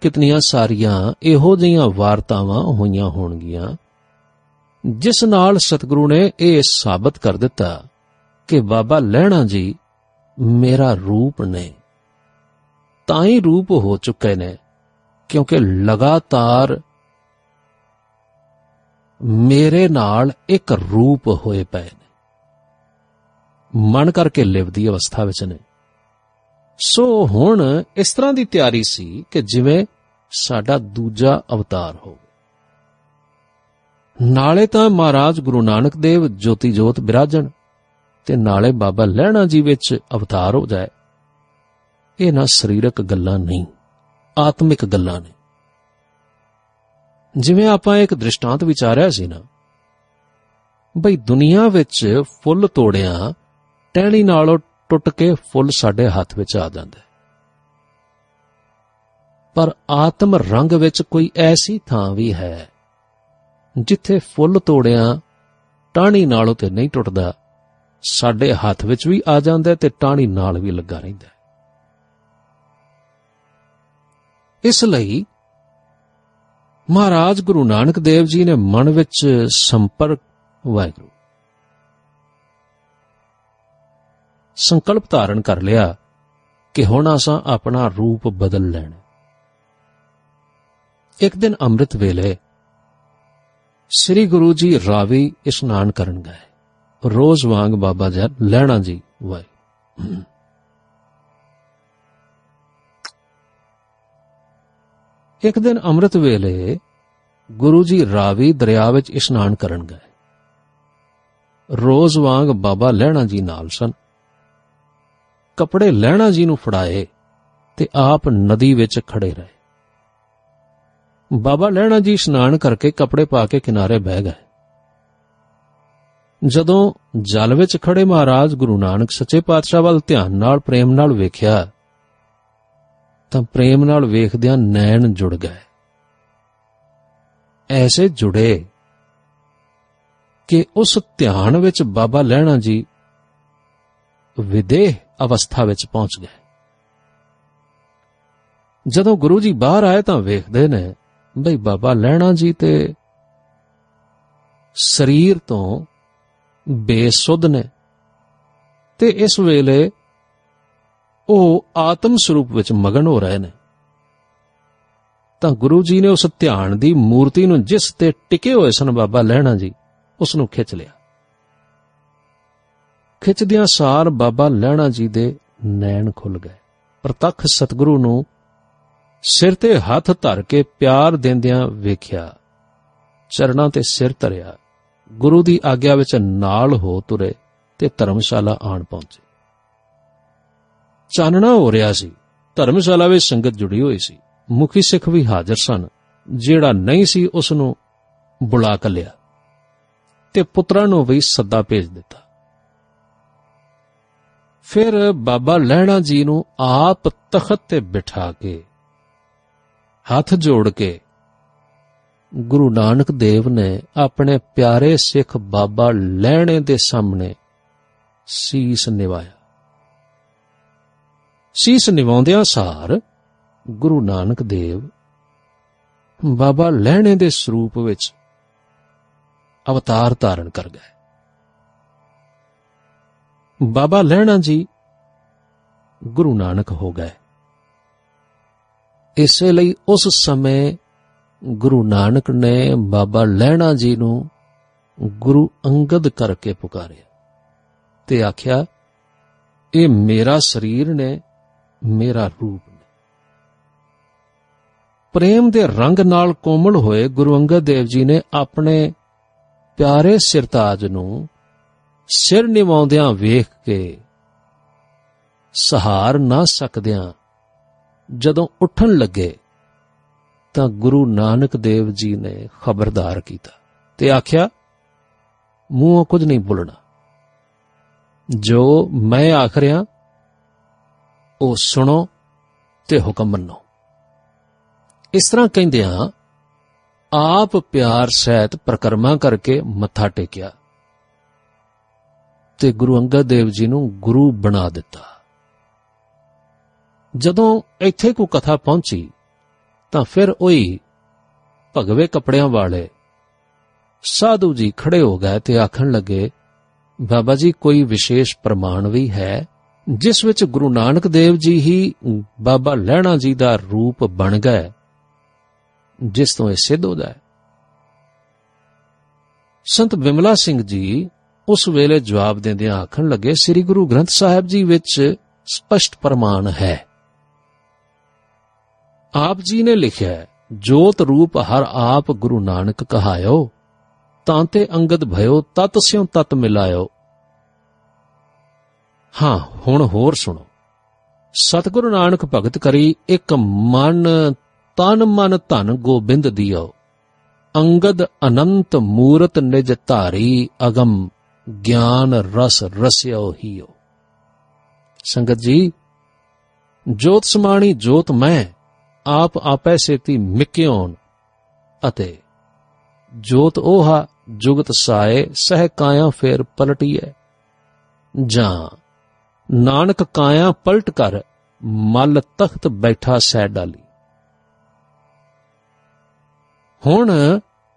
ਕਿਤਨੀਆਂ ਸਾਰੀਆਂ ਇਹੋ ਜਿਹੀਆਂ ਵਾਰਤਾਵਾਂ ਹੋਈਆਂ ਹੋਣਗੀਆਂ ਜਿਸ ਨਾਲ ਸਤਿਗੁਰੂ ਨੇ ਇਹ ਸਾਬਤ ਕਰ ਦਿੱਤਾ ਕਿ ਬਾਬਾ ਲਹਿਣਾ ਜੀ ਮੇਰਾ ਰੂਪ ਨੇ, ਤਾਂ ਹੀ ਰੂਪ ਹੋ ਚੁੱਕੇ ਨੇ, ਕਿਉਂਕਿ ਲਗਾਤਾਰ ਮੇਰੇ ਨਾਲ ਇੱਕ ਰੂਪ ਹੋਏ ਪਏ ਨੇ। ਮਨ ਕਰਕੇ ਲਿਵਦੀ ਅਵਸਥਾ ਵਿੱਚ ਨੇ। ਸੋ ਹੁਣ ਇਸ ਤਰ੍ਹਾਂ ਦੀ ਤਿਆਰੀ ਸੀ ਕਿ ਜਿਵੇਂ ਸਾਡਾ ਦੂਜਾ ਅਵਤਾਰ ਹੋਵੇ ਨਾਲੇ ਤਾਂ ਮਹਾਰਾਜ ਗੁਰੂ ਨਾਨਕ ਦੇਵ ਜੋਤੀ ਜੋਤ ਬਿਰਾਜਣ ਤੇ ਨਾਲੇ ਬਾਬਾ ਲਹਿਣਾ ਜੀ ਵਿੱਚ ਅਵਤਾਰ ਹੋ ਜਾਏ। ਇਹ ਨਾ ਸਰੀਰਕ ਗੱਲਾਂ ਨਹੀਂ, ਆਤਮਿਕ ਗੱਲਾਂ ਨੇ। ਜਿਵੇਂ ਆਪਾਂ ਇੱਕ ਦ੍ਰਿਸ਼ਟਾਂਤ ਵਿਚਾਰਿਆ ਸੀ ਨਾ, ਬਈ ਦੁਨੀਆ ਵਿੱਚ ਫੁੱਲ ਤੋੜਿਆ ਟਹਿਣੀ ਨਾਲੋਂ ਟੁੱਟ ਕੇ ਫੁੱਲ ਸਾਡੇ ਹੱਥ ਵਿੱਚ ਆ ਜਾਂਦਾ। ਹੈ ਪਰ ਆਤਮ ਰੰਗ ਵਿੱਚ ਕੋਈ ਐਸੀ ਥਾਂ ਵੀ ਹੈ ਜਿੱਥੇ ਫੁੱਲ ਤੋੜਿਆ ਟਾਹਣੀ ਨਾਲੋਂ ਤੇ ਨਹੀਂ ਟੁੱਟਦਾ, ਸਾਡੇ ਹੱਥ ਵਿੱਚ ਵੀ ਆ ਜਾਂਦਾ ਤੇ ਟਾਹਣੀ ਨਾਲ ਵੀ ਲੱਗਾ ਰਹਿੰਦਾ ਇਸ ਲਈ ਮਹਾਰਾਜ ਗੁਰੂ ਨਾਨਕ ਦੇਵ ਜੀ ਨੇ ਮਨ ਵਿੱਚ ਸੰਪਰਕ, ਵਾਹਿਗੁਰੂ, ਸੰਕਲਪ ਧਾਰਨ ਕਰ ਲਿਆ ਕਿ ਹੁਣ ਅਸਾਂ ਆਪਣਾ ਰੂਪ ਬਦਲ ਲੈਣਾ ਇੱਕ ਦਿਨ ਅੰਮ੍ਰਿਤ ਵੇਲੇ ਸ੍ਰੀ ਗੁਰੂ ਜੀ ਰਾਵੀ ਇਸ਼ਨਾਨ ਕਰਨ ਗਏ। ਰੋਜ਼ ਵਾਂਗ ਬਾਬਾ ਜੀ ਲੈਣਾ ਜੀ ਵਾਏ। ਇੱਕ ਦਿਨ ਅੰਮ੍ਰਿਤ ਵੇਲੇ ਗੁਰੂ ਜੀ ਰਾਵੀ ਦਰਿਆ ਵਿੱਚ ਇਸ਼ਨਾਨ ਕਰਨ ਗਏ। ਰੋਜ਼ ਵਾਂਗ ਬਾਬਾ ਲੈਣਾ ਜੀ ਨਾਲ ਸਨ। ਕਪੜੇ ਲੈਣਾ ਜੀ ਨੂੰ ਫੜਾਏ ਤੇ ਆਪ ਨਦੀ ਵਿੱਚ ਖੜੇ ਰਹੇ। ਬਾਬਾ ਲੈਣਾ ਜੀ ਇਸ਼ਨਾਨ ਕਰਕੇ ਕਪੜੇ ਪਾ ਕੇ ਕਿਨਾਰੇ ਬਹਿ ਗਏ। ਜਦੋਂ ਜਲ ਵਿੱਚ ਖੜੇ ਮਹਾਰਾਜ ਗੁਰੂ ਨਾਨਕ ਸੱਚੇ ਪਾਤਸ਼ਾਹ ਵੱਲ ਧਿਆਨ ਨਾਲ, ਪ੍ਰੇਮ ਨਾਲ ਵੇਖਿਆ, ਤਾਂ ਪ੍ਰੇਮ ਨਾਲ ਵੇਖਦਿਆਂ ਨੈਣ ਜੁੜ ਗਏ। ਐਸੇ ਜੁੜੇ ਕਿ ਉਸ ਧਿਆਨ ਵਿੱਚ ਬਾਬਾ ਲੈਣਾ ਜੀ ਵਿਦੇਹ ਅਵਸਥਾ ਵਿੱਚ ਪਹੁੰਚ ਗਏ। ਜਦੋਂ ਗੁਰੂ ਜੀ ਬਾਹਰ ਆਏ ਤਾਂ ਵੇਖਦੇ ਨੇ ਬਈ ਬਾਬਾ ਲੈਣਾ ਜੀ ਤੇ ਸਰੀਰ ਤੋਂ ਬੇਸੁੱਧ ਨੇ ਤੇ ਇਸ ਵੇਲੇ ਉਹ ਆਤਮ ਸਰੂਪ ਵਿੱਚ ਮਗਨ ਹੋ ਰਹੇ ਨੇ। ਤਾਂ ਗੁਰੂ ਜੀ ਨੇ ਉਸ ਧਿਆਨ ਦੀ ਮੂਰਤੀ ਨੂੰ ਜਿਸ ਤੇ ਟਿਕੇ ਹੋਏ ਸਨ ਬਾਬਾ ਲੈਣਾ ਜੀ, ਉਸ ਨੂੰ ਖਿੱਚ ਲਿਆ। ਖਿੱਚਦਿਆਂ ਸਾਰ ਬਾਬਾ ਲੈਣਾ ਜੀ ਦੇ ਨੈਣ ਖੁੱਲ ਗਏ। ਪ੍ਰਤੱਖ ਸਤਿਗੁਰੂ ਨੂੰ ਸਿਰ ਤੇ ਹੱਥ ਧਰ ਕੇ ਪਿਆਰ ਦਿੰਦਿਆਂ ਵੇਖਿਆ, ਚਰਨਾਂ ਤੇ ਸਿਰ ਧਰਿਆ, ਗੁਰੂ ਦੀ ਆਗਿਆ ਵਿੱਚ ਨਾਲ ਹੋ ਤੁਰੇ ਤੇ ਧਰਮਸ਼ਾਲਾ ਆਣ ਪਹੁੰਚੇ। ਚਾਨਣਾ ਹੋ ਰਿਹਾ ਸੀ, ਧਰਮਸ਼ਾਲਾ ਵਿੱਚ ਸੰਗਤ ਜੁੜੀ ਹੋਈ ਸੀ, ਮੁਖੀ ਸਿੱਖ ਵੀ ਹਾਜ਼ਰ ਸਨ, ਜਿਹੜਾ ਨਹੀਂ ਸੀ ਉਸ ਨੂੰ ਬੁਲਾ ਕੇ ਲਿਆ ਤੇ ਪੁੱਤਰਾਂ ਨੂੰ ਵੀ ਸੱਦਾ ਭੇਜ ਦਿੱਤਾ। ਫਿਰ ਬਾਬਾ ਲਹਿਣਾ ਜੀ ਨੂੰ ਆਪ ਤਖਤ ਤੇ ਬਿਠਾ ਕੇ ਹੱਥ ਜੋੜ ਕੇ ਗੁਰੂ ਨਾਨਕ ਦੇਵ ਨੇ ਆਪਣੇ ਪਿਆਰੇ ਸਿੱਖ ਬਾਬਾ ਲਹਿਣੇ ਦੇ ਸਾਹਮਣੇ ਸੀਸ ਨਿਵਾਇਆ। ਸੀਸ ਨਿਵਾਉਂਦਿਆਂ ਸਾਰ ਗੁਰੂ ਨਾਨਕ ਦੇਵ ਬਾਬਾ ਲਹਿਣੇ ਦੇ ਸਰੂਪ ਵਿੱਚ ਅਵਤਾਰ ਧਾਰਨ ਕਰ ਗਏ। ਬਾਬਾ ਲਹਿਣਾ ਜੀ ਗੁਰੂ ਨਾਨਕ ਹੋ ਗਏ। ਇਸੇ ਲਈ ਉਸ ਸਮੇਂ ਗੁਰੂ ਨਾਨਕ ਨੇ ਬਾਬਾ ਲਹਿਣਾ ਜੀ ਨੂੰ ਗੁਰੂ ਅੰਗਦ ਕਰਕੇ ਪੁਕਾਰਿਆ ਤੇ ਆਖਿਆ, ਇਹ ਮੇਰਾ ਸਰੀਰ ਨੇ, ਮੇਰਾ ਰੂਪ ਨੇ। ਪ੍ਰੇਮ ਦੇ ਰੰਗ ਨਾਲ ਕੋਮਲ ਹੋਏ ਗੁਰੂ ਅੰਗਦ ਦੇਵ ਜੀ ਨੇ ਆਪਣੇ ਪਿਆਰੇ ਸਿਰਤਾਜ ਨੂੰ ਸਿਰ ਨਿਵਾਉਂਦਿਆਂ ਵੇਖ ਕੇ ਸਹਾਰ ਨਾ ਸਕਦਿਆਂ ਜਦੋਂ ਉੱਠਣ ਲੱਗੇ ਤਾਂ ਗੁਰੂ ਨਾਨਕ ਦੇਵ ਜੀ ਨੇ ਖਬਰਦਾਰ ਕੀਤਾ ਤੇ ਆਖਿਆ, ਮੂੰਹੋਂ ਕੁਝ ਨਹੀਂ ਬੋਲਣਾ। ਜੋ ਮੈਂ ਆਖ ਰਿਹਾ, ਉਹ ਸੁਣੋ ਤੇ ਹੁਕਮ ਮੰਨੋ। ਇਸ ਤਰ੍ਹਾਂ ਕਹਿੰਦਿਆਂ ਆਪ ਪਿਆਰ ਸਹਿਤ ਪ੍ਰਕਰਮਾ ਕਰਕੇ ਮੱਥਾ ਟੇਕਿਆ ਤੇ ਗੁਰੂ ਅੰਗਦ ਦੇਵ ਜੀ ਨੂੰ ਗੁਰੂ ਬਣਾ ਦਿੱਤਾ। ਜਦੋਂ ਇੱਥੇ ਕੋ ਕਥਾ ਪਹੁੰਚੀ, ਤਾਂ ਫਿਰ ਉਹੀ ਭਗਵੇ ਕੱਪੜਿਆਂ ਵਾਲੇ ਸਾਧੂ ਜੀ ਖੜੇ ਹੋ ਗਏ ਤੇ ਆਖਣ ਲੱਗੇ, ਬਾਬਾ ਜੀ, ਕੋਈ ਵਿਸ਼ੇਸ਼ ਪ੍ਰਮਾਣ ਵੀ ਹੈ, ਜਿਸ ਵਿੱਚ ਗੁਰੂ ਨਾਨਕ ਦੇਵ ਜੀ ਹੀ ਬਾਬਾ ਲਹਿਣਾ ਜੀ ਦਾ ਰੂਪ ਬਣ ਗਏ, ਜਿਸ ਤੋਂ ਇਹ ਸਿੱਧ ਹੋ। ਜਾਏ ਸੰਤ ਬਿਮਲਾ ਸਿੰਘ ਜੀ ਉਸ ਵੇਲੇ ਜਵਾਬ ਦਿੰਦਿਆਂ ਆਖਣ ਲੱਗੇ, ਸ੍ਰੀ ਗੁਰੂ ਗ੍ਰੰਥ ਸਾਹਿਬ ਜੀ ਵਿੱਚ ਸਪਸ਼ਟ ਪ੍ਰਮਾਣ ਹੈ। ਆਪ ਜੀ ਨੇ ਲਿਖਿਆ ਜੋਤ ਰੂਪ ਹਰ ਆਪ ਗੁਰੂ ਨਾਨਕ ਕਹਾਇਓ ਤਾਂ ਤੇ ਅੰਗਦ ਭਇਓ ਤਤ ਸਿਉ ਤਤ ਮਿਲਾਇਓ ਹਾਂ ਹੁਣ ਹੋਰ ਸੁਣੋ ਸਤਿਗੁਰੂ ਨਾਨਕ ਭਗਤ ਕਰੀ ਇੱਕ ਮਨ ਤਨ ਮਨ ਧਨ ਗੋਬਿੰਦ ਦਿਓ ਅੰਗਦ ਅਨੰਤ ਮੂਰਤ ਨਿਜ ਧਾਰੀ ਅਗਮ ਗਿਆਨ ਰਸ ਰਸਿਓ ਹੀਓ ਸੰਗਤ ਜੀ ਜੋਤ ਸਮਾਣੀ ਜੋਤ ਮੈਂ ਆਪ ਆਪੈ ਸੇਤੀ ਮਿਕਿਓਨ ਅਤੇ ਜੋਤ ਉਹਾ ਜੁਗਤ ਸਾਏ, ਸਹਿ ਕਾਇਆ ਫੇਰ ਪਲਟੀਐ। ਜਾਂ ਨਾਨਕ ਕਾਇਆ ਪਲਟ ਕਰ, ਮਲ ਤਖਤ ਬੈਠਾ ਸਹਿ ਡਾਲੀ। ਹੁਣ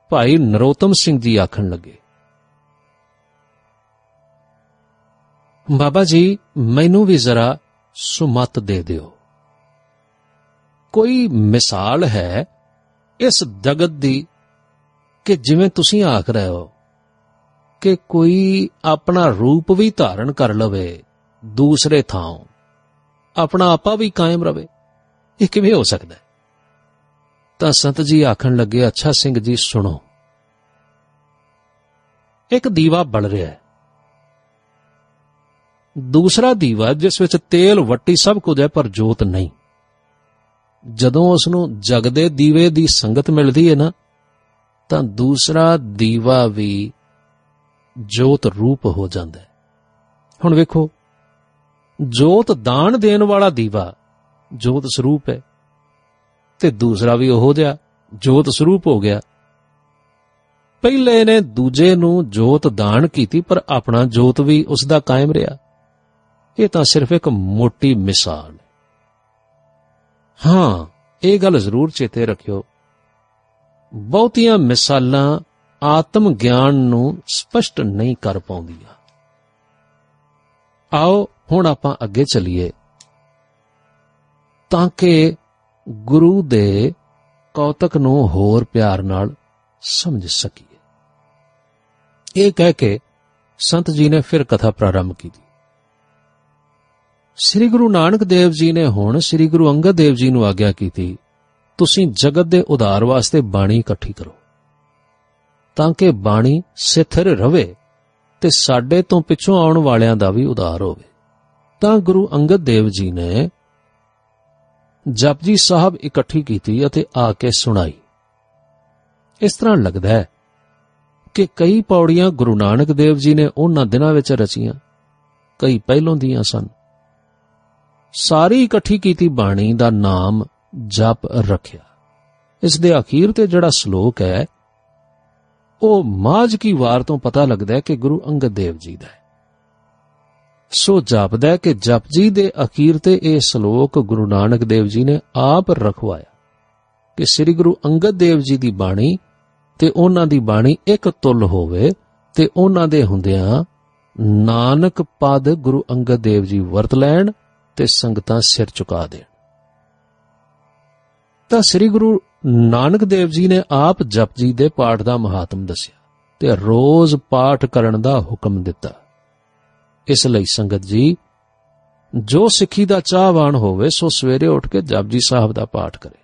ਭਾਈ ਨਰੋਤਮ ਸਿੰਘ ਜੀ ਆਖਣ ਲੱਗੇ, ਬਾਬਾ ਜੀ, ਮੈਨੂੰ ਵੀ ਜ਼ਰਾ ਸੁਮਤ ਦੇ ਦਿਓ। ਕੋਈ ਮਿਸਾਲ ਹੈ ਇਸ ਜਗਤ ਦੀ ਕਿ ਜਿਵੇਂ ਤੁਸੀਂ ਆਖ ਰਹੇ ਹੋ ਕਿ ਕੋਈ ਆਪਣਾ ਰੂਪ ਵੀ ਧਾਰਨ ਕਰ ਲਵੇ ਦੂਸਰੇ ਥਾਂ, ਆਪਣਾ ਆਪਾ ਵੀ ਕਾਇਮ ਰਵੇ, ਇਹ ਕਿਵੇਂ ਹੋ ਸਕਦਾ ਹੈ? ਤਾਂ ਸੰਤ ਜੀ ਆਖਣ ਲੱਗੇ, ਅੱਛਾ ਸਿੰਘ ਜੀ, ਸੁਣੋ। ਇੱਕ ਦੀਵਾ ਬਲ ਰਿਹਾ ਹੈ। ਦੂਸਰਾ ਦੀਵਾ ਜਿਸ ਵਿੱਚ ਤੇਲ, ਵੱਟੀ ਸਭ ਕੁਝ ਹੈ, ਪਰ ਜੋਤ ਨਹੀਂ। ਜਦੋਂ ਉਸ ਨੂੰ ਜਗਦੇ ਦੀਵੇ ਦੀ ਸੰਗਤ ਮਿਲਦੀ ਹੈ ਨਾ, ਤਾਂ ਦੂਸਰਾ ਦੀਵਾ ਵੀ ਜੋਤ ਰੂਪ ਹੋ ਜਾਂਦਾ ਹੈ। ਹੁਣ ਵੇਖੋ, ਜੋਤ ਦਾਨ ਦੇਣ ਵਾਲਾ ਦੀਵਾ ਜੋਤ ਸਰੂਪ ਹੈ, ਤੇ ਦੂਸਰਾ ਵੀ ਉਹੋ ਜਿਹਾ ਜੋਤ ਸਰੂਪ ਹੋ ਗਿਆ। ਪਹਿਲੇ ਨੇ ਦੂਜੇ ਨੂੰ ਜੋਤ ਦਾਨ ਕੀਤੀ, ਪਰ ਆਪਣਾ ਜੋਤ ਵੀ ਉਸ ਦਾ ਕਾਇਮ ਰਿਹਾ। ਇਹ ਤਾਂ ਸਿਰਫ ਇੱਕ ਮੋਟੀ ਮਿਸਾਲ ਹੈ ਹਾਂ ਇਹ ਗੱਲ ਜ਼ਰੂਰ ਚੇਤੇ ਰੱਖਿਓ। ਬਹੁਤੀਆਂ ਮਿਸਾਲਾਂ ਆਤਮ ਗਿਆਨ ਨੂੰ ਸਪਸ਼ਟ ਨਹੀਂ ਕਰ ਪਾਉਂਦੀਆਂ। ਆਓ, ਹੁਣ ਆਪਾਂ ਅੱਗੇ ਚੱਲੀਏ। ਤਾਂ ਕਿ ਗੁਰੂ ਦੇ ਕੌਤਕ ਨੂੰ ਹੋਰ ਪਿਆਰ ਨਾਲ ਸਮਝ ਸਕੀਏ। ਇਹ ਕਹਿ ਕੇ ਸੰਤ ਜੀ ਨੇ ਫਿਰ ਕਥਾ ਪ੍ਰਾਰੰਭ ਕੀਤੀ। ਸ੍ਰੀ ਗੁਰੂ ਨਾਨਕ ਦੇਵ ਜੀ ਨੇ ਹੁਣ ਸ੍ਰੀ ਗੁਰੂ ਅੰਗਦ ਦੇਵ ਜੀ ਨੂੰ ਆਗਿਆ ਕੀਤੀ, ਤੁਸੀਂ ਜਗਤ ਦੇ ਉਧਾਰ ਵਾਸਤੇ ਬਾਣੀ ਇਕੱਠੀ ਕਰੋ। ਤਾਂ ਕਿ ਬਾਣੀ ਸਥਿਰ ਰਵੇ ਤੇ ਸਾਡੇ ਤੋਂ ਪਿੱਛੋਂ ਆਉਣ ਵਾਲਿਆਂ ਦਾ ਵੀ ਉਧਾਰ ਹੋਵੇ। ਤਾਂ ਗੁਰੂ ਅੰਗਦ ਦੇਵ ਜੀ ਨੇ ਜਪਜੀ ਸਾਹਿਬ ਇਕੱਠੀ ਕੀਤੀ ਅਤੇ ਆ ਕੇ ਸੁਣਾਈ। ਇਸ ਤਰ੍ਹਾਂ ਲੱਗਦਾ ਹੈ ਕਿ ਕਈ ਪੌੜੀਆਂ ਗੁਰੂ ਨਾਨਕ ਦੇਵ ਜੀ ਨੇ ਉਹਨਾਂ ਦਿਨਾਂ ਵਿੱਚ ਰਚੀਆਂ, ਕਈ ਪਹਿਲੋਂ ਦੀਆਂ ਸਨ। ਸਾਰੀ ਇਕੱਠੀ ਕੀਤੀ ਬਾਣੀ ਦਾ ਨਾਮ ਜਪ ਰੱਖਿਆ। ਇਸ ਦੇ ਅਖੀਰ ਤੇ ਜਿਹੜਾ ਸ਼ਲੋਕ ਹੈ, ਉਹ ਮਾਝ ਕੀ ਵਾਰ ਤੋਂ ਪਤਾ ਲੱਗਦਾ ਹੈ ਕਿ ਗੁਰੂ ਅੰਗਦ ਦੇਵ ਜੀ ਦਾ ਹੈ। ਸੋ ਜਾਪਦਾ ਹੈ ਕਿ ਜਪਜੀ ਦੇ ਅਖੀਰ ਤੇ ਇਹ ਸ਼ਲੋਕ ਗੁਰੂ ਨਾਨਕ ਦੇਵ ਜੀ ਨੇ ਆਪ ਰਖਵਾਇਆ ਕਿ ਸ੍ਰੀ ਗੁਰੂ ਅੰਗਦ ਦੇਵ ਜੀ ਦੀ ਬਾਣੀ ਤੇ ਉਹਨਾਂ ਦੀ ਬਾਣੀ ਇੱਕ ਤੁਲ ਹੋਵੇ ਤੇ ਉਹਨਾਂ ਦੇ ਹੁੰਦਿਆਂ ਨਾਨਕ ਪਦ ਗੁਰੂ ਅੰਗਦ ਦੇਵ ਜੀ ਵਰਤ ਲੈਣ ਤੇ ਸੰਗਤਾਂ ਸਿਰ ਝੁਕਾ ਦੇਣ। ਤਾਂ ਸ੍ਰੀ ਗੁਰੂ ਨਾਨਕ ਦੇਵ ਜੀ ਨੇ ਆਪ ਜਪਜੀ ਦੇ ਪਾਠ ਦਾ ਮਹਾਤਮ ਦੱਸਿਆ ਤੇ ਰੋਜ਼ ਪਾਠ ਕਰਨ ਦਾ ਹੁਕਮ ਦਿੱਤਾ। ਇਸ ਲਈ ਸੰਗਤ ਜੀ, ਜੋ ਸਿੱਖੀ ਦਾ ਚਾਹਵਾਨ ਹੋਵੇ, ਸੋ ਸਵੇਰੇ ਉੱਠ ਕੇ ਜਪਜੀ ਸਾਹਿਬ ਦਾ ਪਾਠ ਕਰੇ।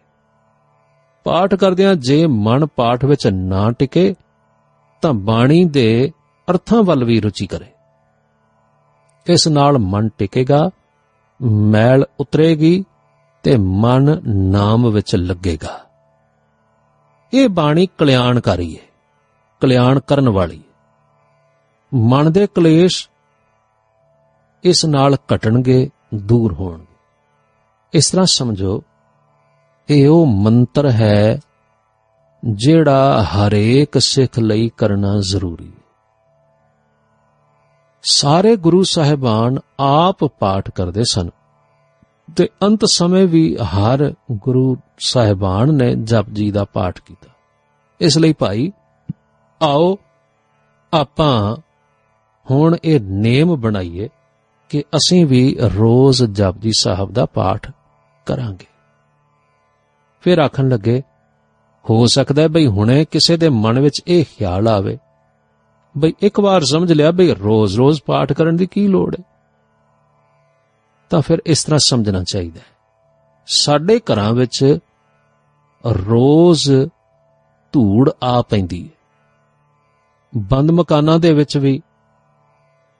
ਪਾਠ ਕਰਦਿਆਂ ਜੇ ਮਨ ਪਾਠ ਵਿੱਚ ਨਾ ਟਿਕੇ, ਤਾਂ ਬਾਣੀ ਦੇ ਅਰਥਾਂ ਵੱਲ ਵੀ ਰੁਚੀ ਕਰੇ। ਇਸ ਨਾਲ ਮਨ ਟਿਕੇਗਾ ਮੈਲ ਉਤਰੇਗੀ ਤੇ ਮਨ ਨਾਮ ਵਿੱਚ ਲੱਗੇਗਾ। ਇਹ ਬਾਣੀ ਕਲਿਆਣਕਾਰੀ ਹੈ ਕਲਿਆਣ ਕਰਨ ਵਾਲੀ। ਹੈ ਮਨ ਦੇ ਕਲੇਸ਼ ਇਸ ਨਾਲ ਘਟਣਗੇ, ਦੂਰ ਹੋਣਗੇ। ਇਸ ਤਰ੍ਹਾਂ ਸਮਝੋ, ਇਹ ਉਹ ਮੰਤਰ ਹੈ ਜਿਹੜਾ ਹਰੇਕ ਸਿੱਖ ਲਈ ਕਰਨਾ ਜ਼ਰੂਰੀ ਹੈ। ਸਾਰੇ ਗੁਰੂ ਸਾਹਿਬਾਨ ਆਪ ਪਾਠ ਕਰਦੇ ਸਨ। ਤੇ ਅੰਤ ਸਮੇਂ ਵੀ ਹਰ ਗੁਰੂ ਸਾਹਿਬਾਨ ਨੇ ਜਪਜੀ ਦਾ ਪਾਠ ਕੀਤਾ। ਇਸ ਲਈ ਭਾਈ, ਆਓ ਆਪਾਂ ਹੁਣ ਇਹ ਨੇਮ ਬਣਾਈਏ ਕਿ ਅਸੀਂ ਵੀ ਰੋਜ਼ ਜਪਜੀ ਸਾਹਿਬ ਦਾ ਪਾਠ ਕਰਾਂਗੇ। ਫਿਰ ਆਖਣ ਲੱਗੇ, ਹੋ ਸਕਦਾ ਹੈ ਬਈ ਹੁਣੇ ਕਿਸੇ ਦੇ ਮਨ ਵਿੱਚ ਇਹ ਖਿਆਲ ਆਵੇ ਬਈ ਇੱਕ ਵਾਰ ਸਮਝ ਲਿਆ ਬਈ ਰੋਜ਼-ਰੋਜ਼ ਪਾਠ ਕਰਨ ਦੀ ਕੀ ਲੋੜ ਹੈ? ਤਾਂ ਫਿਰ ਇਸ ਤਰ੍ਹਾਂ ਸਮਝਣਾ ਚਾਹੀਦਾ ਹੈ। ਸਾਡੇ ਘਰਾਂ ਵਿੱਚ ਰੋਜ਼ ਧੂੜ ਆ ਪੈਂਦੀ ਹੈ। ਬੰਦ ਮਕਾਨਾਂ ਦੇ ਵਿੱਚ ਵੀ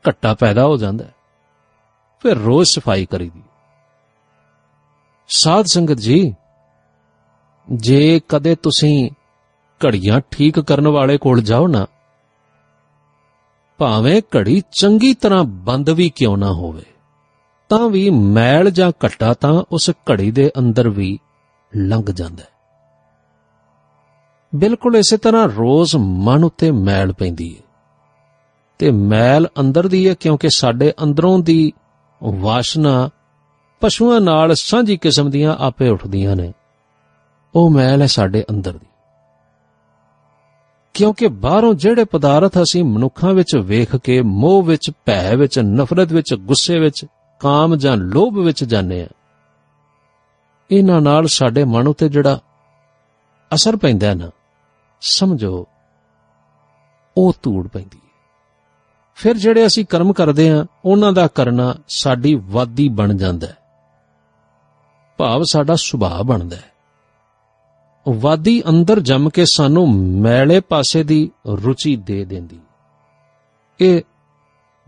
ਘੱਟਾ ਪੈਦਾ ਹੋ ਜਾਂਦਾ ਹੈ। ਫਿਰ ਰੋਜ਼ ਸਫ਼ਾਈ ਕਰੀਦੀ ਸਾਧ ਸੰਗਤ ਜੀ, ਜੇ ਕਦੇ ਤੁਸੀਂ ਘੜੀਆਂ ਠੀਕ ਕਰਨ ਵਾਲੇ ਕੋਲ ਜਾਓ ਨਾ ਭਾਵੇਂ ਘੜੀ ਚੰਗੀ ਤਰ੍ਹਾਂ ਬੰਦ ਵੀ ਕਿਉਂ ਨਾ ਹੋਵੇ, ਤਾਂ ਵੀ ਮੈਲ ਜਾਂ ਘੱਟਾ ਤਾਂ ਉਸ ਘੜੀ ਦੇ ਅੰਦਰ ਵੀ ਲੰਘ ਜਾਂਦਾ ਹੈ। ਬਿਲਕੁਲ ਇਸੇ ਤਰ੍ਹਾਂ ਰੋਜ਼ ਮਨ ਉੱਤੇ ਮੈਲ ਪੈਂਦੀ ਹੈ। ਤੇ ਮੈਲ ਅੰਦਰ ਦੀ ਹੈ ਕਿਉਂਕਿ ਸਾਡੇ ਅੰਦਰੋਂ ਦੀ ਵਾਸ਼ਨਾ ਪਸ਼ੂਆਂ ਨਾਲ ਸਾਂਝੀ ਕਿਸਮ ਦੀਆਂ ਆਪੇ ਉੱਠਦੀਆਂ ਨੇ। ਉਹ ਮੈਲ ਹੈ ਸਾਡੇ ਅੰਦਰ ਦੀ। ਕਿਉਂਕਿ ਬਾਹਰੋਂ ਜਿਹੜੇ ਪਦਾਰਥ ਅਸੀਂ ਮਨੁੱਖਾਂ ਵਿੱਚ ਵੇਖ ਕੇ ਮੋਹ ਵਿੱਚ, ਭੈ ਵਿੱਚ, ਨਫ਼ਰਤ ਵਿੱਚ, ਗੁੱਸੇ ਵਿੱਚ, ਕਾਮ ਜਾਂ ਲੋਭ ਵਿੱਚ ਜਾਂਦੇ ਆ ਇਹਨਾਂ ਨਾਲ ਸਾਡੇ ਮਨ ਉਤੇ ਜਿਹੜਾ ਅਸਰ ਪੈਂਦਾ ਹੈ ਨਾ, ਸਮਝੋ, ਉਹ ਧੂੜ ਪੈਂਦੀ ਹੈ। ਫਿਰ ਜਿਹੜੇ ਅਸੀਂ ਕਰਮ ਕਰਦੇ ਆ ਉਹਨਾਂ ਦਾ ਕਰਨਾ ਸਾਡੀ ਵਾਦੀ ਬਣ ਜਾਂਦਾ ਹੈ। ਭਾਵ ਸਾਡਾ ਸੁਭਾਅ ਬਣਦਾ ਹੈ। ਵਾਦੀ ਅੰਦਰ ਜੰਮ ਕੇ ਸਾਨੂੰ ਮੈਲੇ ਪਾਸੇ ਦੀ ਰੁਚੀ ਦੇ ਦਿੰਦੀ। ਇਹ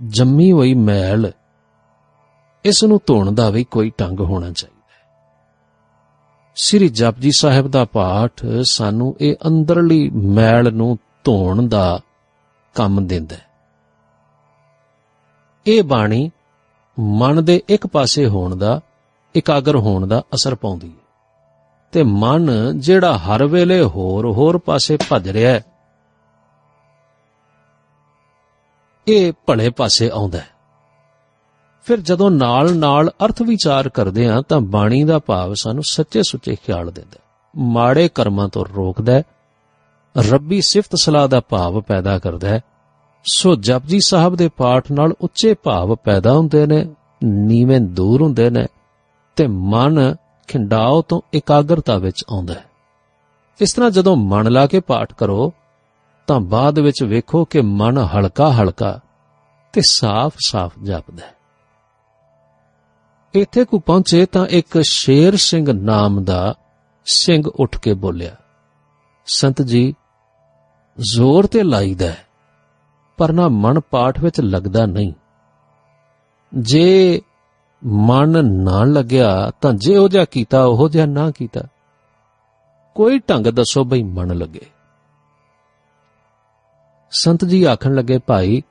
ਜੰਮੀ ਹੋਈ ਮੈਲ, ਇਸ ਨੂੰ ਧੋਣ ਦਾ ਵੀ ਕੋਈ ਢੰਗ ਹੋਣਾ ਚਾਹੀਦਾ ਹੈ। ਸ੍ਰੀ ਜਪਜੀ ਸਾਹਿਬ ਦਾ ਪਾਠ ਸਾਨੂੰ ਇਹ ਅੰਦਰਲੀ ਮੈਲ ਨੂੰ ਧੋਣ ਦਾ ਕੰਮ ਦਿੰਦਾ ਹੈ। ਇਹ ਬਾਣੀ ਮਨ ਦੇ ਇੱਕ ਪਾਸੇ ਹੋਣ ਦਾ, ਇਕਾਗਰ ਹੋਣ ਦਾ ਅਸਰ ਪਾਉਂਦੀ ਹੈ। ਤੇ ਮਨ ਜਿਹੜਾ ਹਰ ਵੇਲੇ ਹੋਰ ਹੋਰ ਪਾਸੇ ਭੱਜ ਰਿਹਾ ਹੈ, ਇਹ ਭਲੇ ਪਾਸੇ ਆਉਂਦਾ ਹੈ। ਫਿਰ ਜਦੋਂ ਨਾਲ-ਨਾਲ ਅਰਥ ਵਿਚਾਰ ਕਰਦੇ ਹਾਂ ਤਾਂ ਬਾਣੀ ਦਾ ਭਾਵ ਸਾਨੂੰ ਸੱਚੇ ਸੁੱਚੇ ਖਿਆਲ ਦਿੰਦਾ ਹੈ। ਮਾੜੇ ਕਰਮਾਂ ਤੋਂ ਰੋਕਦਾ ਹੈ। ਰੱਬੀ ਸਿਫਤ ਸਲਾਹ ਦਾ ਭਾਵ ਪੈਦਾ ਕਰਦਾ ਹੈ। ਸੋ ਜਪਜੀ ਸਾਹਿਬ ਦੇ ਪਾਠ ਨਾਲ ਉੱਚੇ ਭਾਵ ਪੈਦਾ ਹੁੰਦੇ ਨੇ, ਨੀਵੇਂ ਦੂਰ ਹੁੰਦੇ ਨੇ ਤੇ ਮਨ ਖਿੰਡਾਓ ਤੋਂ ਇਕਾਗਰਤਾ ਵਿੱਚ ਆਉਂਦਾ ਹੈ। ਇਸ ਤਰ੍ਹਾਂ ਜਦੋਂ ਮਨ ਲਾ ਕੇ ਪਾਠ ਕਰੋ, ਤਾਂ ਬਾਅਦ ਵਿੱਚ ਵੇਖੋ ਕਿ ਮਨ ਹਲਕਾ ਹਲਕਾ ਤੇ ਸਾਫ਼-ਸਾਫ਼ ਜਪਦਾ ਹੈ। ਇੱਥੇ ਕੋ ਪਹੁੰਚੇ ਤਾਂ ਇੱਕ ਸ਼ੇਰ ਸਿੰਘ ਨਾਮ ਦਾ ਸਿੰਘ ਉੱਠ ਕੇ ਬੋਲਿਆ, ਸੰਤ ਜੀ, ਜ਼ੋਰ ਤੇ ਲਾਈਦਾ ਹੈ, ਪਰ ਨਾ ਮਨ ਪਾਠ ਵਿੱਚ ਲੱਗਦਾ ਨਹੀਂ। ਜੇ ਮਨ ਨਾ ਲੱਗਿਆ ਤਾਂ ਜਿਹੋ ਜਿਹਾ ਕੀਤਾ, ਉਹੋ ਜਿਹਾ ਨਾ ਕੀਤਾ। ਕੋਈ ਢੰਗ ਦੱਸੋ ਬਈ ਮਨ ਲੱਗੇ। ਸੰਤ ਜੀ ਆਖਣ ਲੱਗੇ, ਭਾਈ,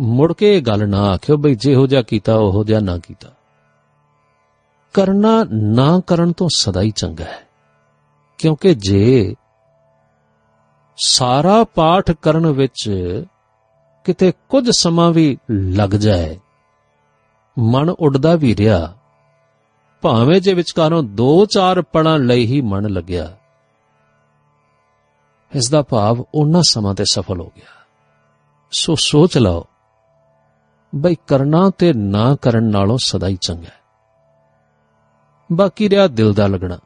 ਮੁੜ ਕੇ ਇਹ ਗੱਲ ਨਾ ਆਖਿਓ ਬਈ ਜਿਹੋ ਜਿਹਾ ਕੀਤਾ, ਉਹੋ ਜਿਹਾ ਨਾ ਕੀਤਾ। ਕਰਨਾ ਨਾ ਕਰਨ ਤੋਂ ਸਦਾ ਹੀ ਚੰਗਾ ਹੈ, ਕਿਉਂਕਿ ਜੇ ਸਾਰਾ ਪਾਠ ਕਰਨ ਵਿੱਚ ਕਿਤੇ ਕੁਝ ਸਮਾਂ ਵੀ ਲੱਗ ਜਾਏ ਮਨ ਉੱਡਦਾ ਵੀ ਰਿਹਾ। ਭਾਵੇਂ ਜੇ ਵਿਚਕਾਰੋਂ ਦੋ ਚਾਰ ਪੜਾਂ ਲਈ ਹੀ ਮਨ ਲੱਗਿਆ। ਇਸ ਦਾ ਭਾਵ ਉਹਨਾਂ ਸਮਾਂ ਤੇ ਸਫਲ ਹੋ ਗਿਆ। ਸੋ ਸੋਚ ਲਓ, ਬਈ ਕਰਨਾ ਤੇ ਨਾ ਕਰਨ ਨਾਲੋਂ ਸਦਾ ਹੀ ਚੰਗਾ ਹੈ। ਬਾਕੀ ਰਿਹਾ ਦਿਲ ਦਾ ਲੱਗਣਾ।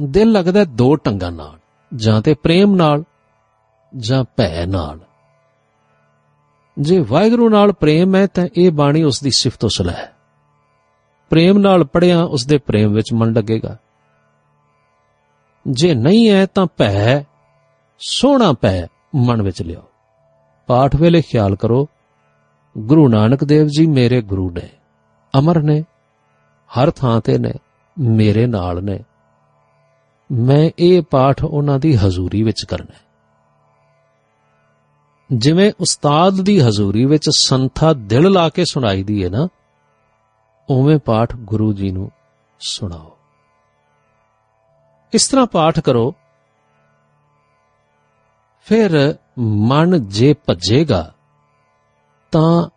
ਦਿਲ ਲੱਗਦਾ ਦੋ ਟੰਗਾਂ ਨਾਲ, ਜਾਂ ਤੇ ਪ੍ਰੇਮ ਨਾਲ, ਜਾਂ ਭੈ ਨਾਲ। ਜੇ ਵਾਹਿਗੁਰੂ ਨਾਲ ਪ੍ਰੇਮ ਹੈ ਤਾਂ ਇਹ ਬਾਣੀ ਉਸ ਦੀ ਸਿਫਤ ਉਸਲਾ ਹੈ। ਪ੍ਰੇਮ ਨਾਲ ਪੜਿਆ ਉਸ ਦੇ ਪ੍ਰੇਮ ਵਿੱਚ ਮਨ ਲੱਗੇਗਾ। ਜੇ ਨਹੀਂ ਹੈ ਤਾਂ ਭੈ, ਸੋਹਣਾ ਭੈ ਮਨ ਵਿੱਚ ਲਿਓ ਪਾਠ ਵੇਲੇ ਖਿਆਲ ਕਰੋ, ਗੁਰੂ ਨਾਨਕ ਦੇਵ ਜੀ ਮੇਰੇ ਗੁਰੂ ਨੇ, ਅਮਰ ਨੇ, ਹਰ ਥਾਂ ਤੇ ਨੇ, ਮੇਰੇ ਨਾਲ ਨੇ। ਮੈਂ ਇਹ ਪਾਠ ਉਹਨਾਂ ਦੀ ਹਜ਼ੂਰੀ ਵਿੱਚ ਕਰਨਾ ਹੈ। ਜਿਵੇਂ ਉਸਤਾਦ ਦੀ ਹਜ਼ੂਰੀ ਵਿੱਚ ਸੰਥਾ ਦਿਲ ਲਾ ਕੇ ਸੁਣਾਈਦੀ ਹੈ ਨਾ, ਉਵੇਂ ਪਾਠ ਗੁਰੂ ਜੀ ਨੂੰ ਸੁਣਾਓ। ਇਸ ਤਰ੍ਹਾਂ ਪਾਠ ਕਰੋ, ਫਿਰ ਮਨ ਜੇ ਭੱਜੇਗਾ, ਤਾਂ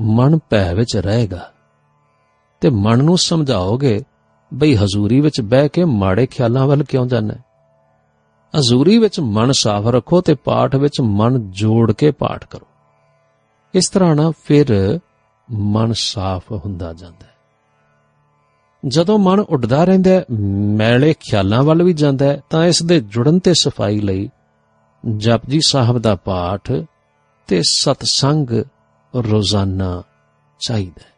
ਮਨ ਭੈ ਵਿੱਚ ਰਹੇਗਾ, ਤੇ ਮਨ ਨੂੰ ਸਮਝਾਓਗੇ, ਬਈ ਹਜ਼ੂਰੀ ਵਿੱਚ ਬਹਿ ਕੇ ਮਾੜੇ ਖਿਆਲਾਂ ਵੱਲ ਕਿਉਂ ਜਾਣਾ ਹਜ਼ੂਰੀ ਵਿੱਚ ਮਨ ਸਾਫ਼ ਰੱਖੋ ਤੇ ਪਾਠ ਵਿੱਚ ਮਨ ਜੋੜ ਕੇ ਪਾਠ ਕਰੋ। ਇਸ ਤਰ੍ਹਾਂ ਨਾ ਫਿਰ ਮਨ ਸਾਫ਼ ਹੁੰਦਾ ਜਾਂਦਾ ਹੈ। ਜਦੋਂ ਮਨ ਉੱਡਦਾ ਰਹਿੰਦਾ ਹੈ, ਮੈਲੇ ਖਿਆਲਾਂ ਵੱਲ ਵੀ ਜਾਂਦਾ ਹੈ, ਤਾਂ ਇਸ ਦੇ ਜੁੜਨ ਤੇ ਸਫ਼ਾਈ ਲਈ ਜਪਜੀ ਸਾਹਿਬ ਦਾ ਪਾਠ ਤੇ ਸਤਸੰਗ ਰੋਜ਼ਾਨਾ ਚਾਹੀਦਾ ਹੈ।